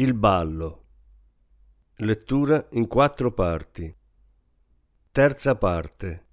Il ballo. Lettura in quattro parti. Terza parte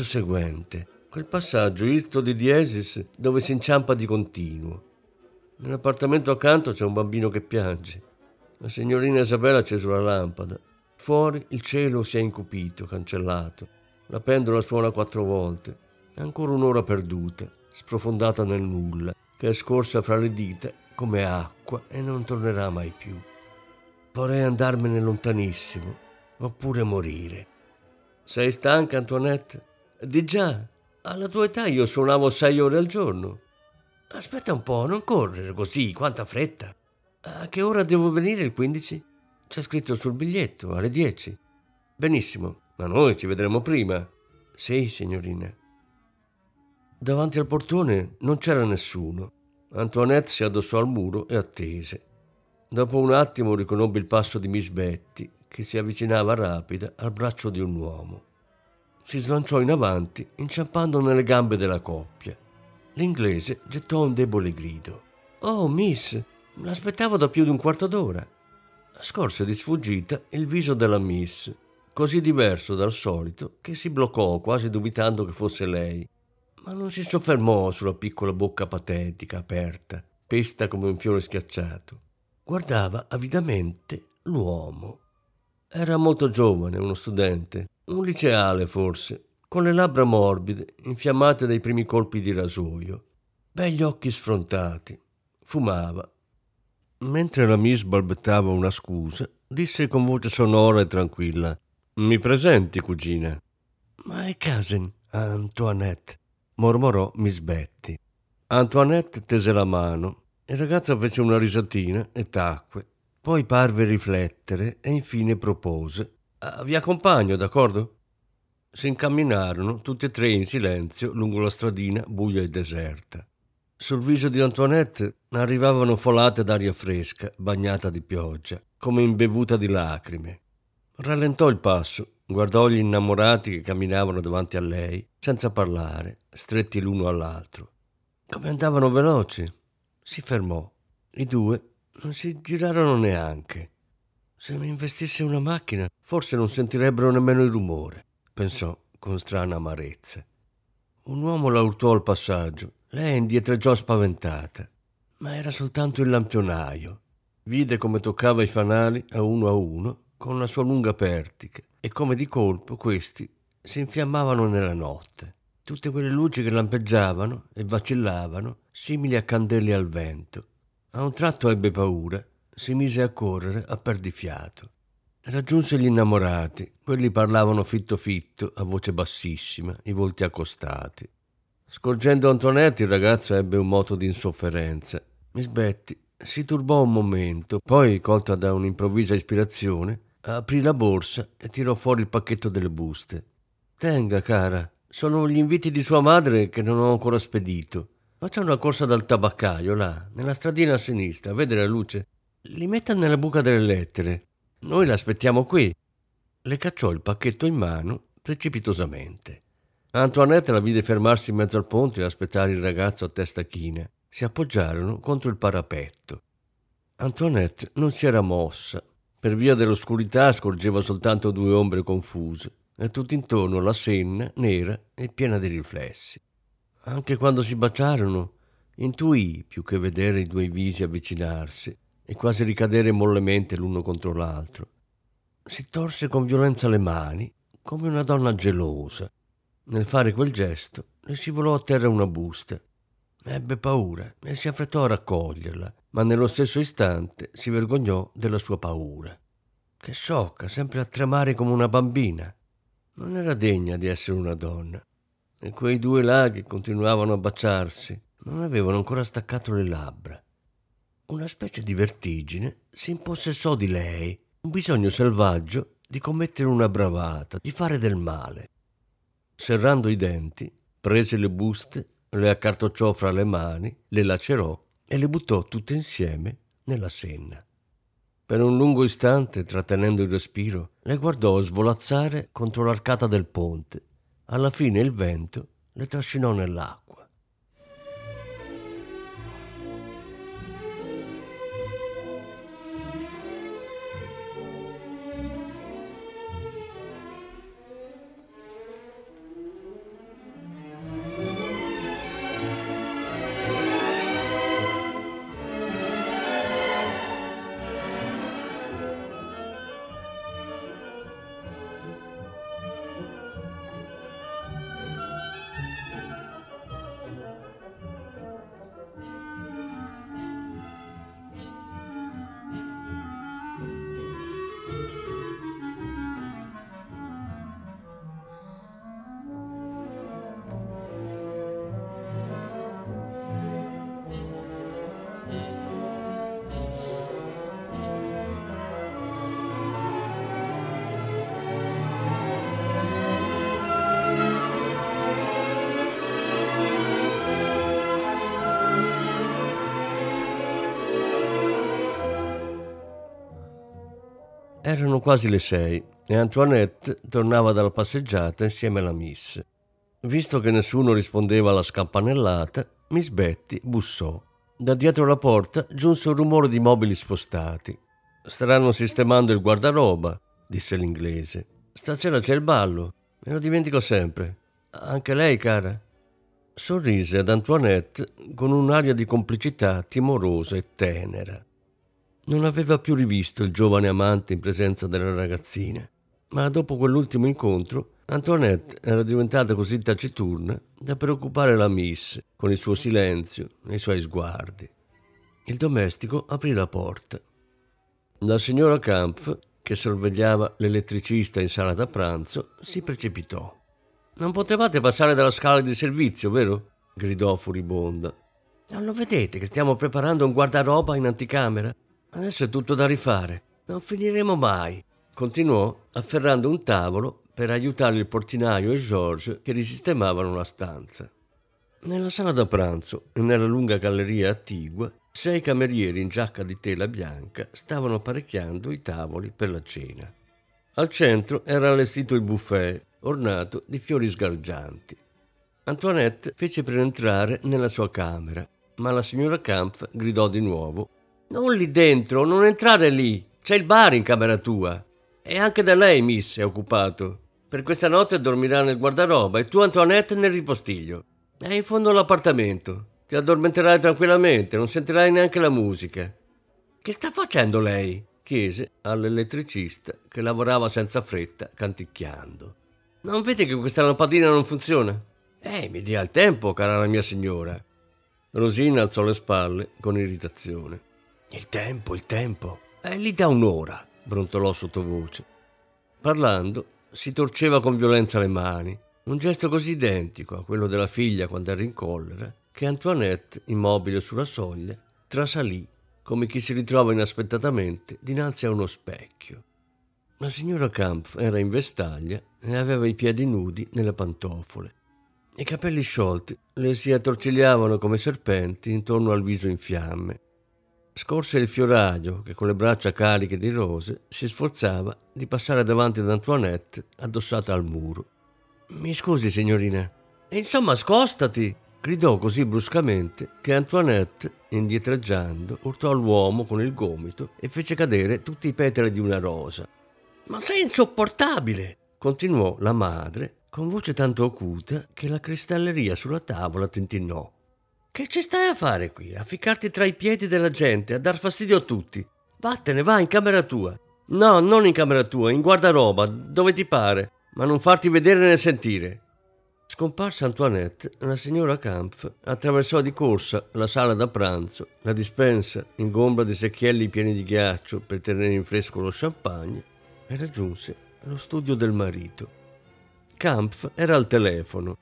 Pezzo seguente, quel passaggio irto di diesis dove si inciampa di continuo. Nell'appartamento accanto c'è un bambino che piange. La signorina Isabella ha acceso la lampada. Fuori il cielo si è incupito, cancellato. La pendola suona quattro volte. È ancora un'ora perduta, sprofondata nel nulla, che è scorsa fra le dita come acqua e non tornerà mai più. Vorrei andarmene lontanissimo, oppure morire. Sei stanca, Antoinette? Di già, alla tua età io suonavo sei ore al giorno. Aspetta un po', non correre così, quanta fretta. A che ora devo venire il 15? C'è scritto sul biglietto, alle 10. Benissimo, ma noi ci vedremo prima. Sì, signorina. Davanti al portone non c'era nessuno. Antoinette si addossò al muro e attese. Dopo un attimo riconobbe il passo di Miss Betty, che si avvicinava rapida al braccio di un uomo. Si slanciò in avanti, inciampando nelle gambe della coppia. L'inglese gettò un debole grido. Oh, miss, l'aspettavo da più di un quarto d'ora. Scorse di sfuggita il viso della miss, così diverso dal solito che si bloccò quasi dubitando che fosse lei. Ma non si soffermò sulla piccola bocca patetica, aperta, pesta come un fiore schiacciato. Guardava avidamente l'uomo. Era molto giovane, uno studente, un liceale forse, con le labbra morbide, infiammate dai primi colpi di rasoio, begli occhi sfrontati. Fumava. Mentre la Miss balbettava una scusa, disse con voce sonora e tranquilla. Mi presenti, cugina? My cousin, Antoinette, mormorò Miss Betty. Antoinette tese la mano. Il ragazzo fece una risatina e tacque. Poi parve riflettere e infine propose. Ah, vi accompagno, d'accordo? Si incamminarono tutti e tre in silenzio lungo la stradina buia e deserta. Sul viso di Antoinette arrivavano folate d'aria fresca, bagnata di pioggia, come imbevuta di lacrime. Rallentò il passo, guardò gli innamorati che camminavano davanti a lei, senza parlare, stretti l'uno all'altro. Come andavano veloci. Si fermò. I due non si girarono neanche. Se mi investisse una macchina, forse non sentirebbero nemmeno il rumore, pensò con strana amarezza. Un uomo la urtò al passaggio lei indietreggiò spaventata, ma era soltanto il lampionaio. Vide come toccava i fanali a uno a uno con la sua lunga pertica e come di colpo questi si infiammavano nella notte. Tutte quelle luci che lampeggiavano e vacillavano, simili a candele al vento. A un tratto ebbe paura, si mise a correre a perdifiato. Raggiunse gli innamorati, quelli parlavano fitto fitto, a voce bassissima, i volti accostati. Scorgendo Antonetti, il ragazzo ebbe un moto di insofferenza. Miss Betty si turbò un momento, poi, colta da un'improvvisa ispirazione, aprì la borsa e tirò fuori il pacchetto delle buste. Tenga, cara, sono gli inviti di sua madre che non ho ancora spedito. Faccia una corsa dal tabaccaio, là, nella stradina a sinistra, vede la luce. Li metta nella buca delle lettere. Noi l'aspettiamo qui. Le cacciò il pacchetto in mano precipitosamente. Antoinette la vide fermarsi in mezzo al ponte e aspettare il ragazzo a testa china. Si appoggiarono contro il parapetto. Antoinette non si era mossa. Per via dell'oscurità scorgeva soltanto due ombre confuse e tutt'intorno la senna nera e piena di riflessi. Anche quando si baciarono, intuì, più che vedere i due visi avvicinarsi e quasi ricadere mollemente l'uno contro l'altro. Si torse con violenza le mani, come una donna gelosa, nel fare quel gesto le scivolò a terra una busta. Ebbe paura e si affrettò a raccoglierla, ma nello stesso istante si vergognò della sua paura. Che sciocca, sempre a tremare come una bambina. Non era degna di essere una donna. E quei due laghi continuavano a baciarsi. Non avevano ancora staccato le labbra. Una specie di vertigine si impossessò di lei, un bisogno selvaggio di commettere una bravata, di fare del male. Serrando i denti, prese le buste, le accartocciò fra le mani, le lacerò e le buttò tutte insieme nella senna. Per un lungo istante, trattenendo il respiro, le guardò svolazzare contro l'arcata del ponte. Alla fine il vento le trascinò nell'acqua. Erano quasi le sei e Antoinette tornava dalla passeggiata insieme alla Miss. Visto che nessuno rispondeva alla scampanellata, Miss Betty bussò. Da dietro la porta giunse un rumore di mobili spostati. Staranno sistemando il guardaroba, disse l'inglese. Stasera c'è il ballo, me lo dimentico sempre. Anche lei, cara? Sorrise ad Antoinette con un'aria di complicità timorosa e tenera. Non aveva più rivisto il giovane amante in presenza della ragazzina, ma dopo quell'ultimo incontro Antoinette era diventata così taciturna da preoccupare la Miss con il suo silenzio e i suoi sguardi. Il domestico aprì la porta. La signora Kampf, che sorvegliava l'elettricista in sala da pranzo, si precipitò. Non potevate passare dalla scala di servizio, vero? gridò furibonda. Non lo vedete che stiamo preparando un guardaroba in anticamera? Adesso è tutto da rifare. Non finiremo mai. Continuò afferrando un tavolo per aiutare il portinaio e George che risistemavano la stanza. Nella sala da pranzo nella lunga galleria attigua, sei camerieri in giacca di tela bianca stavano apparecchiando i tavoli per la cena. Al centro era allestito il buffet, ornato di fiori sgargianti. Antoinette fece per entrare nella sua camera, ma la signora Kampf gridò di nuovo: Non lì dentro, non entrare lì, c'è il bar in camera tua. E anche da lei, miss, è occupato. Per questa notte dormirà nel guardaroba e tu, Antoinette, nel ripostiglio. È in fondo all'appartamento. Ti addormenterai tranquillamente, non sentirai neanche la musica. Che sta facendo lei? chiese all'elettricista che lavorava senza fretta, canticchiando. Non vedi che questa lampadina non funziona? Eh, mi dia il tempo, cara la mia signora. Rosina alzò le spalle con irritazione. Il tempo, il tempo. È lì da un'ora, brontolò sottovoce. Parlando, si torceva con violenza le mani, un gesto così identico a quello della figlia quando era in collera, che Antoinette, immobile sulla soglia, trasalì come chi si ritrova inaspettatamente dinanzi a uno specchio. La signora Kampf era in vestaglia e aveva i piedi nudi nelle pantofole. I capelli sciolti le si attorcigliavano come serpenti intorno al viso in fiamme. Scorse il fioraio che con le braccia cariche di rose si sforzava di passare davanti ad Antoinette addossata al muro. Mi scusi, signorina. Insomma, scostati! gridò così bruscamente che Antoinette, indietreggiando, urtò l'uomo con il gomito e fece cadere tutti i petali di una rosa. Ma sei insopportabile! continuò la madre con voce tanto acuta che la cristalleria sulla tavola tintinnò. Che ci stai a fare qui? A ficcarti tra i piedi della gente, a dar fastidio a tutti. Vattene, va in camera tua. No, non in camera tua, in guardaroba, dove ti pare, ma non farti vedere né sentire. Scomparsa Antoinette, la signora Kampf attraversò di corsa la sala da pranzo, la dispensa ingombra di secchielli pieni di ghiaccio per tenere in fresco lo champagne e raggiunse lo studio del marito. Kampf era al telefono.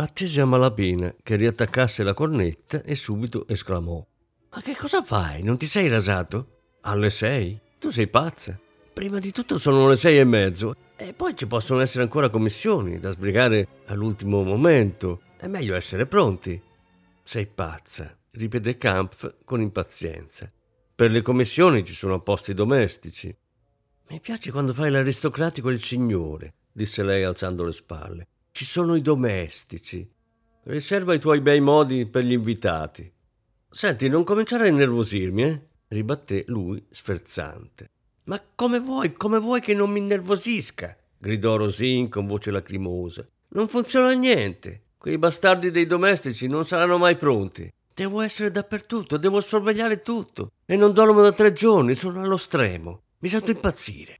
Attese a malapena che riattaccasse la cornetta e subito esclamò: Ma che cosa fai? Non ti sei rasato? Alle sei? Tu sei pazza. Prima di tutto sono le sei e mezzo e poi ci possono essere ancora commissioni da sbrigare all'ultimo momento. È meglio essere pronti. Sei pazza, ripeté Kampf con impazienza. Per le commissioni ci sono apposti domestici. Mi piace quando fai l'aristocratico e il signore disse lei alzando le spalle. Ci sono i domestici. Riserva i tuoi bei modi per gli invitati. Senti, non cominciare a innervosirmi, eh? ribatté lui sferzante. Ma come vuoi, come vuoi che non mi innervosisca? gridò Rosin con voce lacrimosa. Non funziona niente. Quei bastardi dei domestici non saranno mai pronti. Devo essere dappertutto, devo sorvegliare tutto. E non dormo da tre giorni, sono allo stremo. Mi sento impazzire.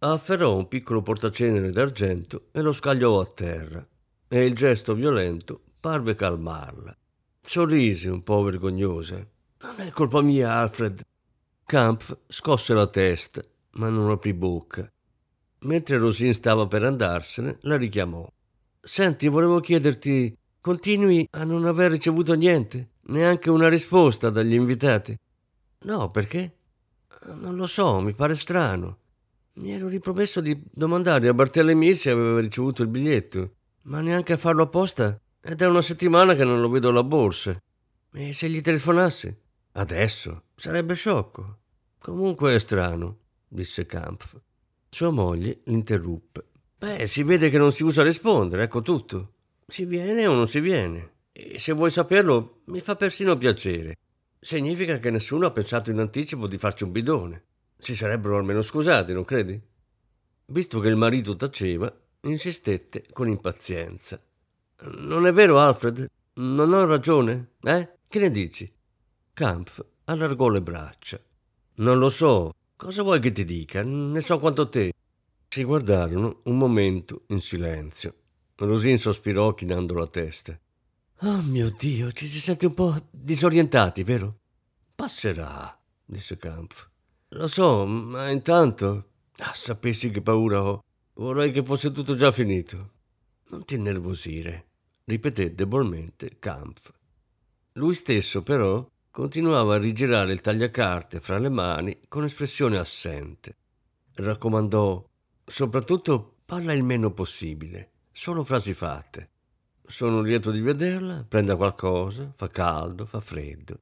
Afferrò un piccolo portacenere d'argento e lo scagliò a terra, e il gesto violento parve calmarla. Sorrise un po' vergognosa. Non è colpa mia, Alfred. Kampf scosse la testa, ma non aprì bocca. Mentre Rosin stava per andarsene, la richiamò. Senti, volevo chiederti, continui a non aver ricevuto niente? Neanche una risposta dagli invitati? No, perché? Non lo so, mi pare strano. Mi ero ripromesso di domandare a Bartolomei se aveva ricevuto il biglietto, ma neanche a farlo apposta. Ed è una settimana che non lo vedo alla borsa. E se gli telefonassi? Adesso? Sarebbe sciocco. Comunque è strano, disse Kampf. Sua moglie l'interruppe. Beh, si vede che non si usa rispondere, ecco tutto. Si viene o non si viene. E se vuoi saperlo, mi fa persino piacere. Significa che nessuno ha pensato in anticipo di farci un bidone. Si sarebbero almeno scusati, non credi? Visto che il marito taceva, insistette con impazienza. Non è vero, Alfred? Non ho ragione? Eh? Che ne dici? Kampf allargò le braccia. Non lo so. Cosa vuoi che ti dica? Ne so quanto te. Si guardarono un momento in silenzio. Rosin sospirò chinando la testa. Oh mio Dio, ci si sente un po' disorientati, vero? Passerà, disse Kampf. Lo so, ma intanto... Ah, sapessi che paura ho. Vorrei che fosse tutto già finito. Non ti innervosire, ripeté debolmente Kampf. Lui stesso, però, continuava a rigirare il tagliacarte fra le mani con espressione assente. Raccomandò, soprattutto parla il meno possibile, solo frasi fatte. Sono lieto di vederla, prenda qualcosa, fa caldo, fa freddo.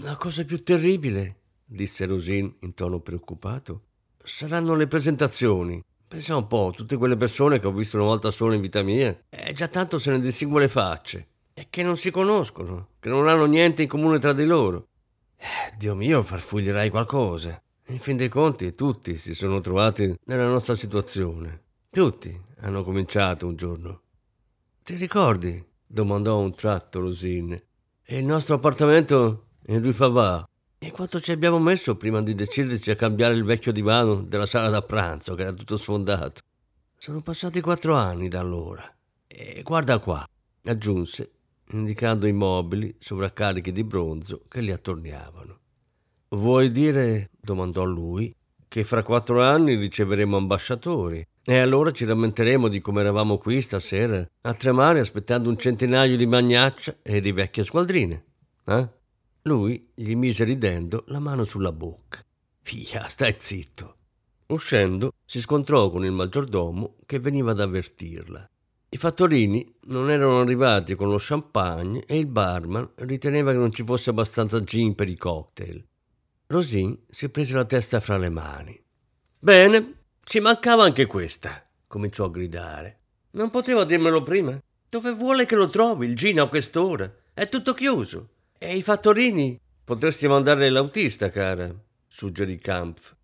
La cosa più terribile, disse Rosin in tono preoccupato, saranno le presentazioni. Pensa un po', tutte quelle persone che ho visto una volta sola in vita mia, e già tanto se ne distingue le facce, e che non si conoscono, che non hanno niente in comune tra di loro. Eh, Dio mio, farfuglierai qualcosa. In fin dei conti, tutti si sono trovati nella nostra situazione. Tutti hanno cominciato un giorno. Ti ricordi? domandò un tratto Rosin. E il nostro appartamento in Rue Favard. E quanto ci abbiamo messo prima di deciderci a cambiare il vecchio divano della sala da pranzo, che era tutto sfondato? Sono passati quattro anni da allora. E guarda qua, aggiunse, indicando i mobili sovraccarichi di bronzo che li attorniavano. Vuoi dire, domandò lui, che fra quattro anni riceveremo ambasciatori e allora ci rammenteremo di come eravamo qui stasera a tremare aspettando un centinaio di magnaccia e di vecchie squadrine. Eh? Lui gli mise ridendo la mano sulla bocca. Fia, stai zitto. Uscendo, si scontrò con il maggiordomo che veniva ad avvertirla. I fattorini non erano arrivati con lo champagne e il barman riteneva che non ci fosse abbastanza gin per i cocktail. Rosin si prese la testa fra le mani. Bene, ci mancava anche questa, cominciò a gridare. Non poteva dirmelo prima? Dove vuole che lo trovi il gin a quest'ora? È tutto chiuso. E i fattorini? Potresti mandare l'autista, cara, suggerì Kampf.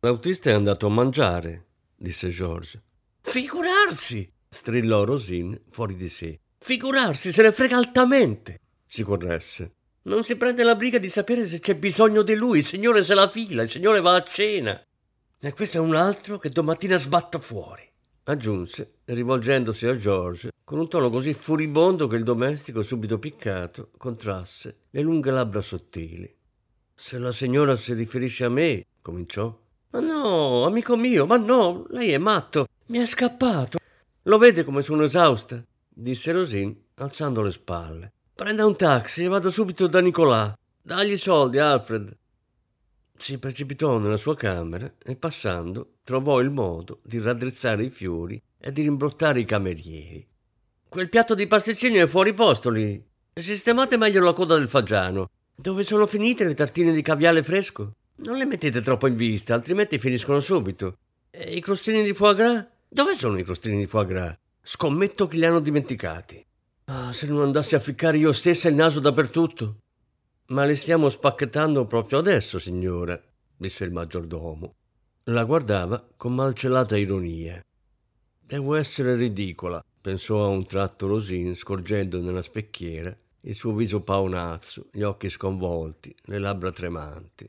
L'autista è andato a mangiare, disse George. Figurarsi! strillò Rosin fuori di sé. Figurarsi, se ne frega altamente! si corresse. Non si prende la briga di sapere se c'è bisogno di lui, il signore se la fila, il signore va a cena. E questo è un altro che domattina sbatta fuori aggiunse, rivolgendosi a George con un tono così furibondo che il domestico, subito piccato, contrasse le lunghe labbra sottili. Se la signora si riferisce a me, cominciò. Ma no, amico mio, ma no, lei è matto, mi è scappato. Lo vede come sono esausta? disse Rosin, alzando le spalle. Prenda un taxi e vado subito da Nicolà. Dagli i soldi, Alfred. Si precipitò nella sua camera e passando trovò il modo di raddrizzare i fiori e di rimbrottare i camerieri. Quel piatto di pasticcini è fuori posto lì. Sistemate meglio la coda del fagiano. Dove sono finite le tartine di caviale fresco? Non le mettete troppo in vista, altrimenti finiscono subito. E i crostini di foie gras? Dove sono i crostini di foie gras? Scommetto che li hanno dimenticati. Ah, se non andassi a ficcare io stessa il naso dappertutto. Ma li stiamo spacchettando proprio adesso, signora, disse il maggiordomo. La guardava con malcelata ironia. Devo essere ridicola, pensò a un tratto Rosin, scorgendo nella specchiera il suo viso paonazzo, gli occhi sconvolti, le labbra tremanti.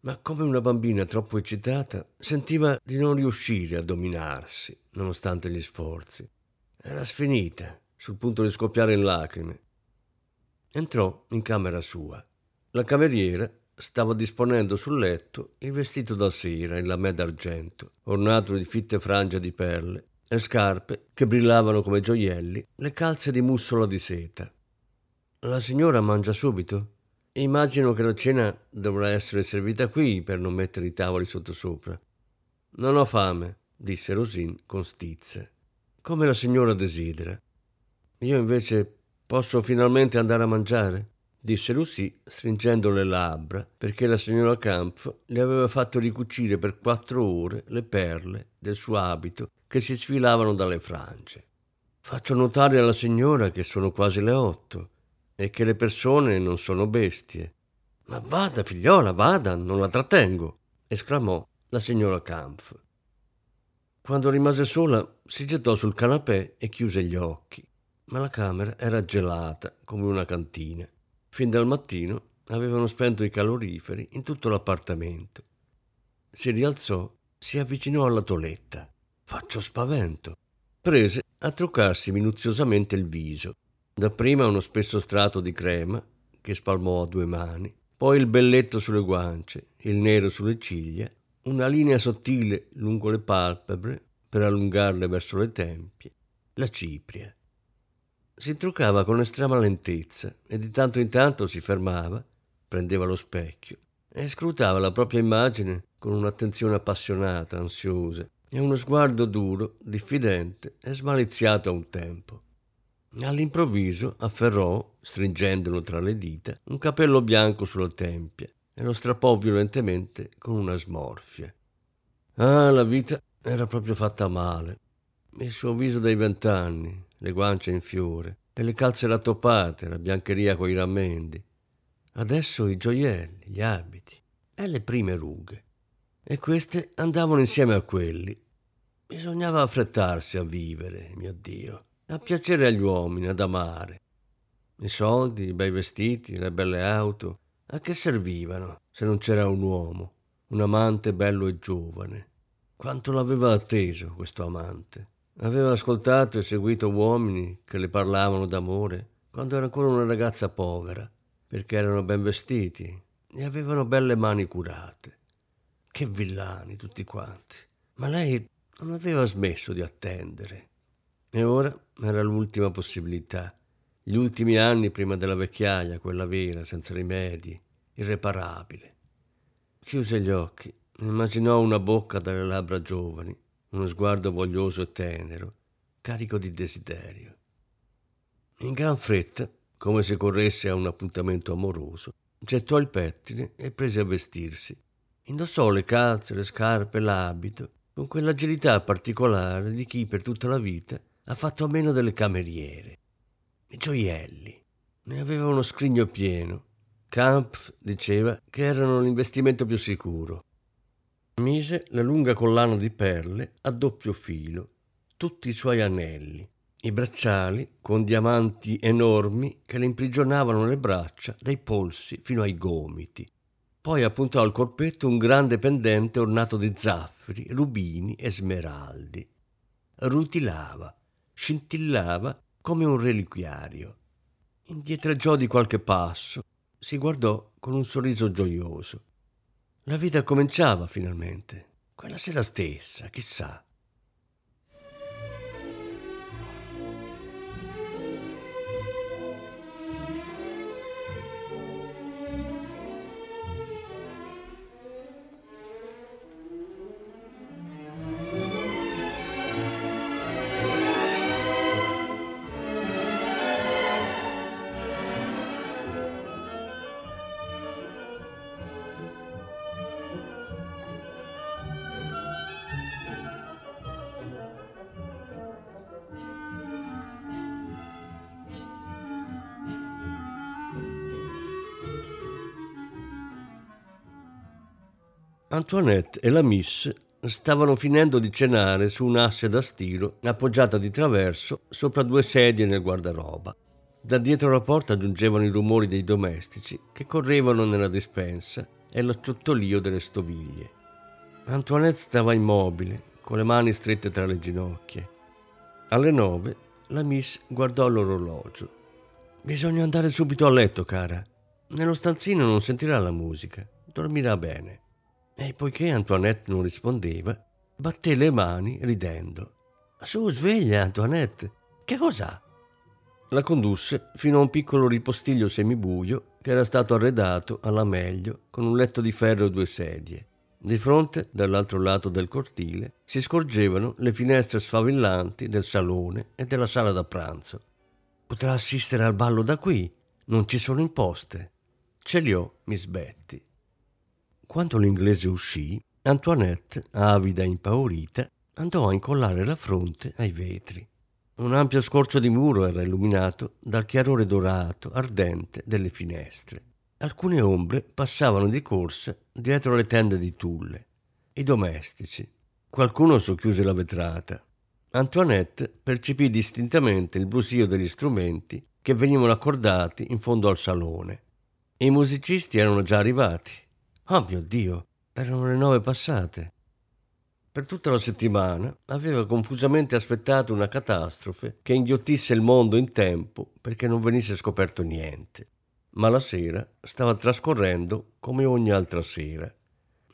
Ma come una bambina troppo eccitata, sentiva di non riuscire a dominarsi, nonostante gli sforzi. Era sfinita, sul punto di scoppiare in lacrime. Entrò in camera sua. La cameriera stava disponendo sul letto il vestito da sera in lamè d'argento, ornato di fitte frange di perle, le scarpe che brillavano come gioielli, le calze di mussola di seta. La signora mangia subito? Immagino che la cena dovrà essere servita qui per non mettere i tavoli sottosopra. Non ho fame, disse Rosin con stizza. Come la signora desidera. Io invece Posso finalmente andare a mangiare? disse Lucy stringendo le labbra perché la signora Kampf le aveva fatto ricucire per quattro ore le perle del suo abito che si sfilavano dalle frange. Faccio notare alla signora che sono quasi le otto e che le persone non sono bestie. Ma vada, figliola, vada, non la trattengo, esclamò la signora Kampf. Quando rimase sola si gettò sul canapè e chiuse gli occhi ma la camera era gelata come una cantina. Fin dal mattino avevano spento i caloriferi in tutto l'appartamento. Si rialzò, si avvicinò alla toletta. Faccio spavento. Prese a truccarsi minuziosamente il viso. Dapprima uno spesso strato di crema che spalmò a due mani, poi il belletto sulle guance, il nero sulle ciglia, una linea sottile lungo le palpebre per allungarle verso le tempie, la cipria. Si truccava con estrema lentezza e di tanto in tanto si fermava, prendeva lo specchio e scrutava la propria immagine con un'attenzione appassionata, ansiosa e uno sguardo duro, diffidente e smaliziato a un tempo. All'improvviso afferrò, stringendolo tra le dita, un capello bianco sulla tempia e lo strappò violentemente con una smorfia. Ah, la vita era proprio fatta male. Il suo viso dai vent'anni, le guance in fiore, e le calze rattoppate, la biancheria coi rammendi. Adesso i gioielli, gli abiti e le prime rughe. E queste andavano insieme a quelli. Bisognava affrettarsi a vivere, mio Dio a piacere agli uomini, ad amare. I soldi, i bei vestiti, le belle auto, a che servivano se non c'era un uomo, un amante bello e giovane? Quanto l'aveva atteso questo amante? Aveva ascoltato e seguito uomini che le parlavano d'amore quando era ancora una ragazza povera, perché erano ben vestiti e avevano belle mani curate. Che villani tutti quanti. Ma lei non aveva smesso di attendere. E ora era l'ultima possibilità. Gli ultimi anni prima della vecchiaia, quella vera, senza rimedi, irreparabile. Chiuse gli occhi, immaginò una bocca dalle labbra giovani, uno sguardo voglioso e tenero, carico di desiderio. In gran fretta, come se corresse a un appuntamento amoroso, gettò il pettine e prese a vestirsi. Indossò le calze, le scarpe, l'abito, con quell'agilità particolare di chi per tutta la vita ha fatto a meno delle cameriere. I gioielli. Ne aveva uno scrigno pieno. Kampf diceva che erano l'investimento più sicuro. Mise la lunga collana di perle a doppio filo, tutti i suoi anelli, i bracciali con diamanti enormi che le imprigionavano le braccia dai polsi fino ai gomiti. Poi appuntò al corpetto un grande pendente ornato di zaffiri, rubini e smeraldi. Rutilava scintillava come un reliquiario. Indietreggiò di qualche passo, si guardò con un sorriso gioioso. La vita cominciava finalmente, quella sera stessa, chissà. Antoinette e la Miss stavano finendo di cenare su un'asse da stiro appoggiata di traverso sopra due sedie nel guardaroba. Da dietro la porta giungevano i rumori dei domestici che correvano nella dispensa e l'acciottolio delle stoviglie. Antoinette stava immobile, con le mani strette tra le ginocchia. Alle nove la Miss guardò l'orologio. Bisogna andare subito a letto, cara. Nello stanzino non sentirà la musica, dormirà bene. E poiché Antoinette non rispondeva, batté le mani ridendo. Su, sveglia, Antoinette. Che cos'ha? La condusse fino a un piccolo ripostiglio semibuio che era stato arredato alla meglio con un letto di ferro e due sedie. Di fronte, dall'altro lato del cortile, si scorgevano le finestre sfavillanti del salone e della sala da pranzo. Potrà assistere al ballo da qui, non ci sono imposte. Ce li ho, Miss Betty. Quando l'inglese uscì, Antoinette, avida e impaurita, andò a incollare la fronte ai vetri. Un ampio scorcio di muro era illuminato dal chiarore dorato, ardente delle finestre. Alcune ombre passavano di corsa dietro le tende di tulle. I domestici. Qualcuno socchiuse la vetrata. Antoinette percepì distintamente il brusio degli strumenti che venivano accordati in fondo al salone. I musicisti erano già arrivati. Oh mio Dio, erano le nove passate. Per tutta la settimana aveva confusamente aspettato una catastrofe che inghiottisse il mondo in tempo perché non venisse scoperto niente. Ma la sera stava trascorrendo come ogni altra sera.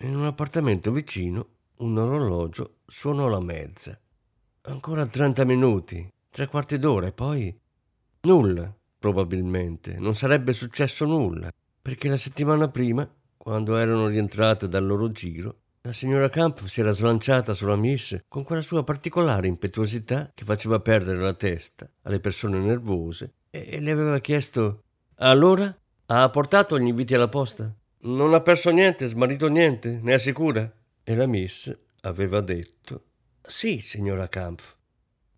In un appartamento vicino un orologio suonò la mezza. Ancora 30 minuti, tre quarti d'ora e poi... Nulla, probabilmente. Non sarebbe successo nulla, perché la settimana prima, quando erano rientrate dal loro giro, la signora Camp si era slanciata sulla Miss con quella sua particolare impetuosità che faceva perdere la testa alle persone nervose e le aveva chiesto Allora? Ha portato gli inviti alla posta? Non ha perso niente, smarrito niente, ne assicura? E la Miss aveva detto Sì, signora Camp.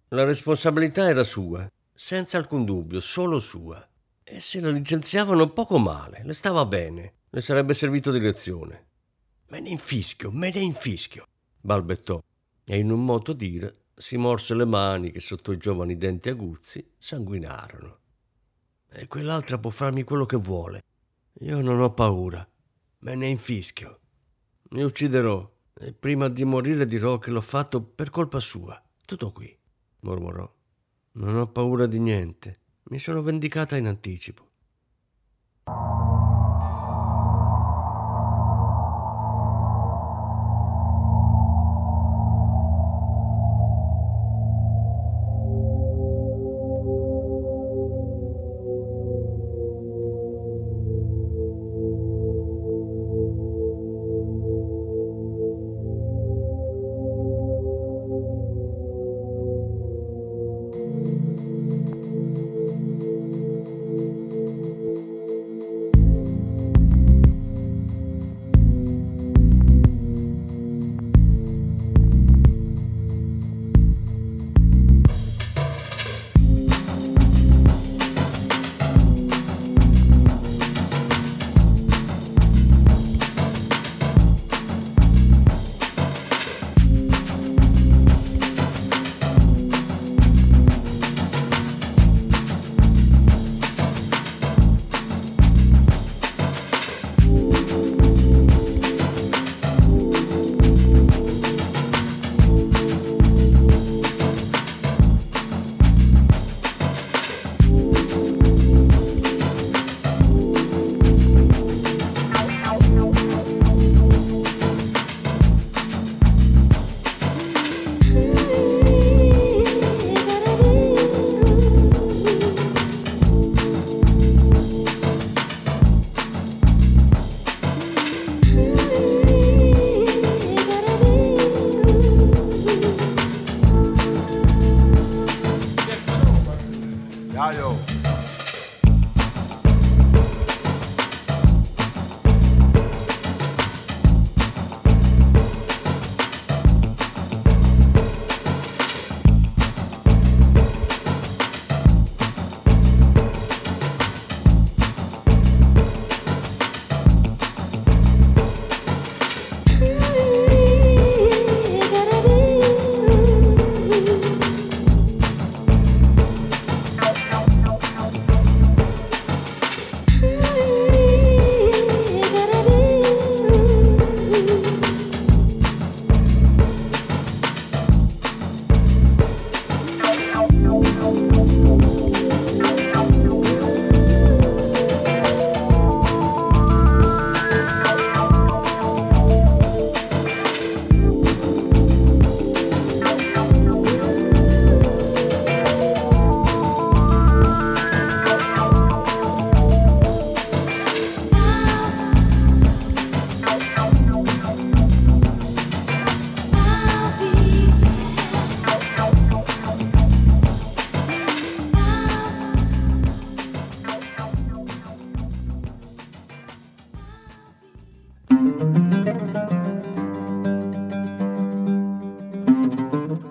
La responsabilità era sua, senza alcun dubbio, solo sua. E se la licenziavano poco male, le stava bene, le sarebbe servito di lezione. Me ne infischio, me ne infischio, balbettò e in un moto dire si morse le mani che sotto i giovani denti aguzzi sanguinarono. E quell'altra può farmi quello che vuole. Io non ho paura, me ne infischio. Mi ucciderò e prima di morire dirò che l'ho fatto per colpa sua. Tutto qui, mormorò. Non ho paura di niente. Mi sono vendicata in anticipo.